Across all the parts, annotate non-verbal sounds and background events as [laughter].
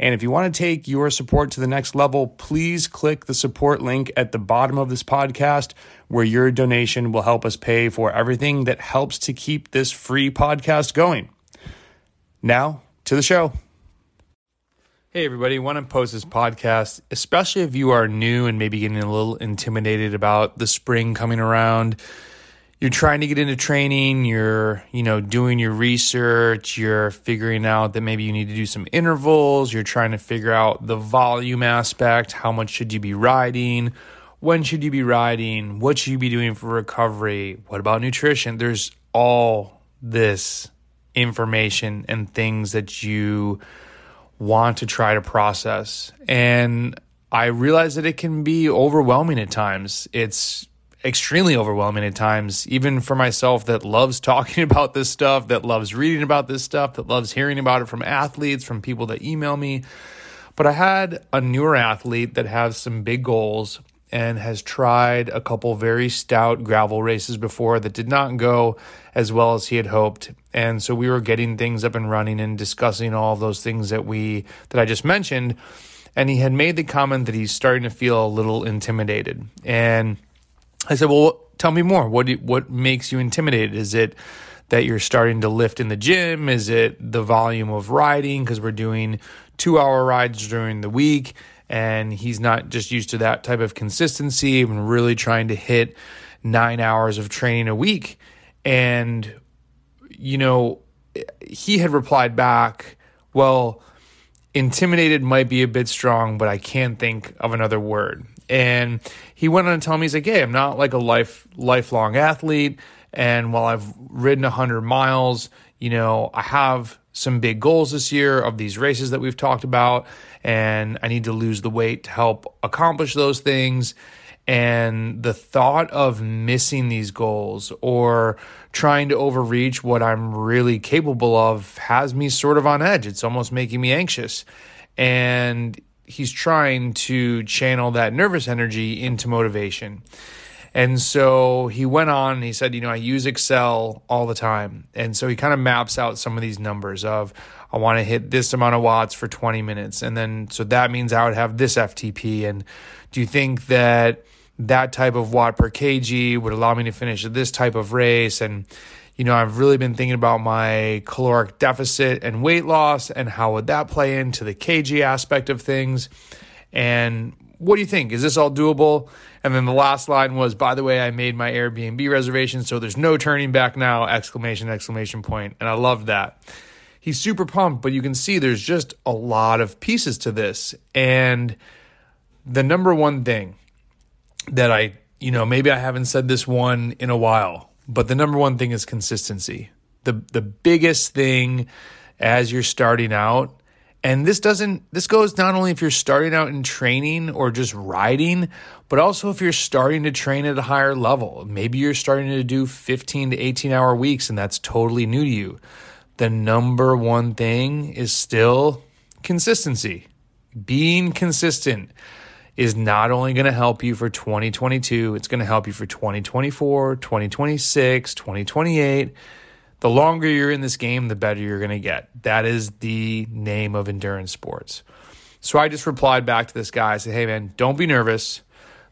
And if you want to take your support to the next level, please click the support link at the bottom of this podcast, where your donation will help us pay for everything that helps to keep this free podcast going. Now to the show. Hey, everybody. Want to post this podcast, especially if you are new and maybe getting a little intimidated about the spring coming around you're trying to get into training, you're, you know, doing your research, you're figuring out that maybe you need to do some intervals, you're trying to figure out the volume aspect, how much should you be riding, when should you be riding, what should you be doing for recovery, what about nutrition? There's all this information and things that you want to try to process. And I realize that it can be overwhelming at times. It's extremely overwhelming at times, even for myself that loves [laughs] talking about this stuff, that loves reading about this stuff, that loves hearing about it from athletes, from people that email me. But I had a newer athlete that has some big goals and has tried a couple very stout gravel races before that did not go as well as he had hoped. And so we were getting things up and running and discussing all those things that we that I just mentioned. And he had made the comment that he's starting to feel a little intimidated. And I said, well, tell me more. What, what makes you intimidated? Is it that you're starting to lift in the gym? Is it the volume of riding? Because we're doing two hour rides during the week and he's not just used to that type of consistency and really trying to hit nine hours of training a week. And, you know, he had replied back, well, intimidated might be a bit strong, but I can't think of another word. And he went on to tell me, he's like, hey, I'm not like a life lifelong athlete. And while I've ridden 100 miles, you know, I have some big goals this year of these races that we've talked about. And I need to lose the weight to help accomplish those things. And the thought of missing these goals or trying to overreach what I'm really capable of has me sort of on edge. It's almost making me anxious. And he's trying to channel that nervous energy into motivation. And so he went on he said, you know, I use Excel all the time. And so he kind of maps out some of these numbers of I want to hit this amount of watts for 20 minutes. And then so that means I would have this FTP. And do you think that that type of watt per kg would allow me to finish this type of race? And you know, I've really been thinking about my caloric deficit and weight loss and how would that play into the kg aspect of things. And what do you think? Is this all doable? And then the last line was, by the way, I made my Airbnb reservation, so there's no turning back now! Exclamation, exclamation point. And I love that. He's super pumped, but you can see there's just a lot of pieces to this. And the number one thing that I, you know, maybe I haven't said this one in a while, but the number one thing is consistency. The the biggest thing as you're starting out and this doesn't this goes not only if you're starting out in training or just riding, but also if you're starting to train at a higher level. Maybe you're starting to do 15 to 18 hour weeks and that's totally new to you. The number one thing is still consistency. Being consistent is not only going to help you for 2022, it's going to help you for 2024, 2026, 2028. The longer you're in this game, the better you're going to get. That is the name of endurance sports. So I just replied back to this guy. I said, hey, man, don't be nervous.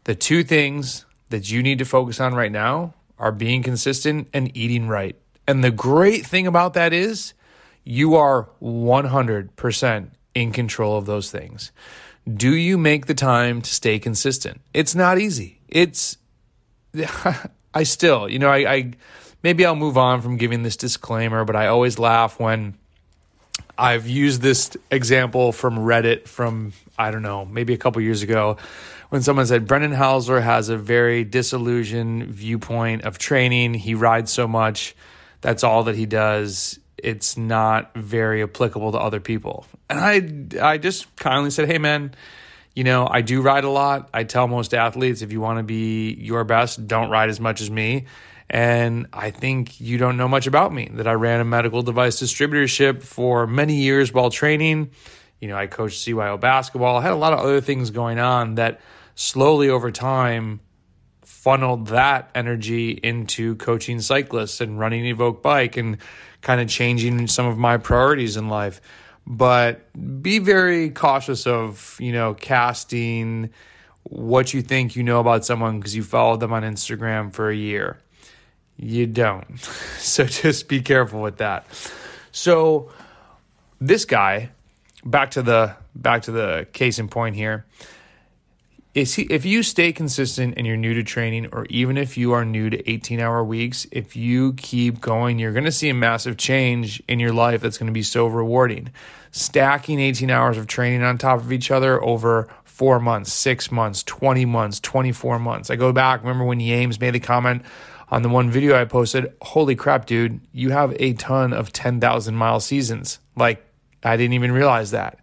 The two things that you need to focus on right now are being consistent and eating right. And the great thing about that is you are 100% in control of those things do you make the time to stay consistent? It's not easy. It's [laughs] I still, you know, I, I maybe I'll move on from giving this disclaimer, but I always laugh when I've used this example from Reddit from I don't know, maybe a couple years ago when someone said Brendan Housler has a very disillusioned viewpoint of training. He rides so much. That's all that he does. It's not very applicable to other people. And I I just kindly said, "Hey man, you know, I do ride a lot. I tell most athletes if you want to be your best, don't ride as much as me." And I think you don't know much about me that I ran a medical device distributorship for many years while training. You know, I coached CYO basketball. I had a lot of other things going on that slowly over time funneled that energy into coaching cyclists and running Evoke Bike and kind of changing some of my priorities in life. But be very cautious of, you know, casting what you think you know about someone because you followed them on Instagram for a year. You don't. [laughs] So just be careful with that. So this guy, back to the back to the case in point here if you stay consistent and you're new to training, or even if you are new to 18 hour weeks, if you keep going, you're going to see a massive change in your life that's going to be so rewarding. Stacking 18 hours of training on top of each other over four months, six months, 20 months, 24 months. I go back, remember when Yames made the comment on the one video I posted, holy crap, dude, you have a ton of 10,000 mile seasons. Like, I didn't even realize that.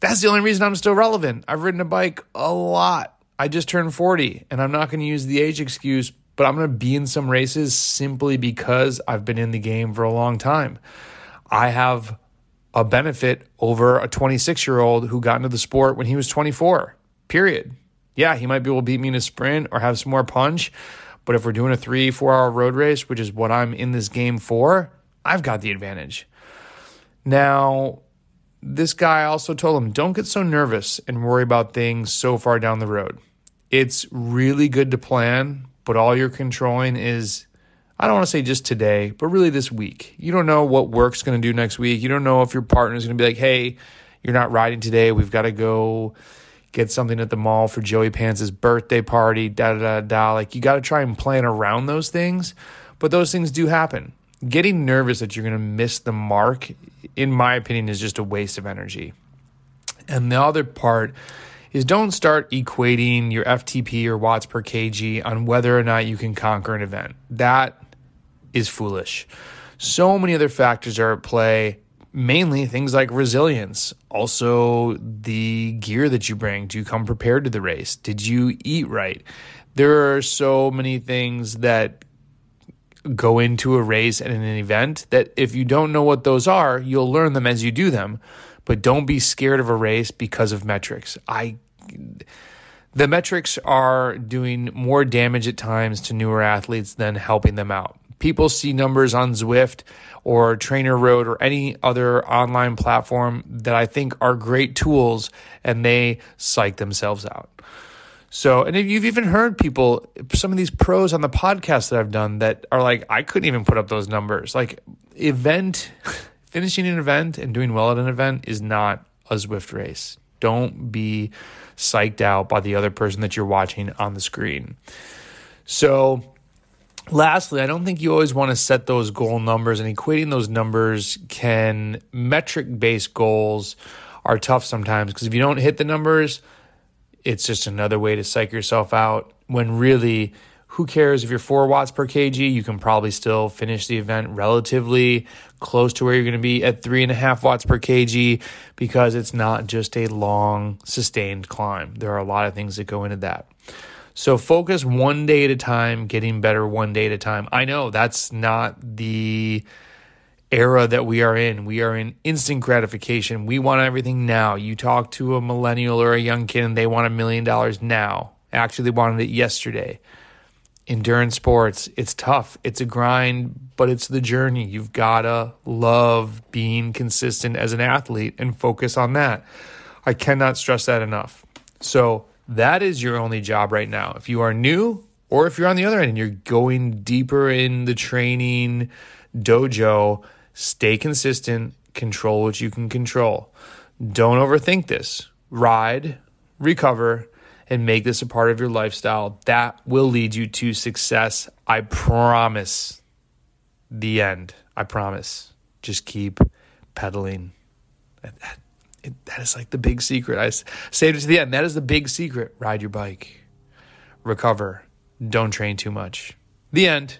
That's the only reason I'm still relevant. I've ridden a bike a lot. I just turned 40 and I'm not going to use the age excuse, but I'm going to be in some races simply because I've been in the game for a long time. I have a benefit over a 26 year old who got into the sport when he was 24, period. Yeah, he might be able to beat me in a sprint or have some more punch. But if we're doing a three, four hour road race, which is what I'm in this game for, I've got the advantage. Now, this guy also told him, don't get so nervous and worry about things so far down the road. It's really good to plan, but all you're controlling is, I don't want to say just today, but really this week. You don't know what work's going to do next week. You don't know if your partner's going to be like, hey, you're not riding today. We've got to go get something at the mall for Joey Pants' birthday party, da da da da. Like, you got to try and plan around those things, but those things do happen getting nervous that you're going to miss the mark, in my opinion, is just a waste of energy. And the other part is don't start equating your FTP or watts per kg on whether or not you can conquer an event. That is foolish. So many other factors are at play, mainly things like resilience, also the gear that you bring. Do you come prepared to the race? Did you eat right? There are so many things that go into a race and an event that if you don't know what those are, you'll learn them as you do them. But don't be scared of a race because of metrics. I the metrics are doing more damage at times to newer athletes than helping them out. People see numbers on Zwift or Trainer Road or any other online platform that I think are great tools and they psych themselves out. So, and you've even heard people, some of these pros on the podcast that I've done that are like, I couldn't even put up those numbers. Like, event, [laughs] finishing an event and doing well at an event is not a Zwift race. Don't be psyched out by the other person that you're watching on the screen. So, lastly, I don't think you always want to set those goal numbers and equating those numbers can metric based goals are tough sometimes because if you don't hit the numbers, it's just another way to psych yourself out when really who cares if you're four watts per kg you can probably still finish the event relatively close to where you're going to be at three and a half watts per kg because it's not just a long sustained climb. There are a lot of things that go into that. So focus one day at a time getting better one day at a time. I know that's not the era that we are in. We are in instant gratification. We want everything now. You talk to a millennial or a young kid and they want a million dollars now. Actually, they wanted it yesterday. Endurance sports, it's tough. It's a grind, but it's the journey. You've got to love being consistent as an athlete and focus on that. I cannot stress that enough. So, that is your only job right now. If you are new or if you're on the other end and you're going deeper in the training dojo, Stay consistent, control what you can control. Don't overthink this. Ride, recover, and make this a part of your lifestyle. That will lead you to success. I promise. The end. I promise. Just keep pedaling. That, that is like the big secret. I saved it to the end. That is the big secret. Ride your bike. Recover. Don't train too much. The end.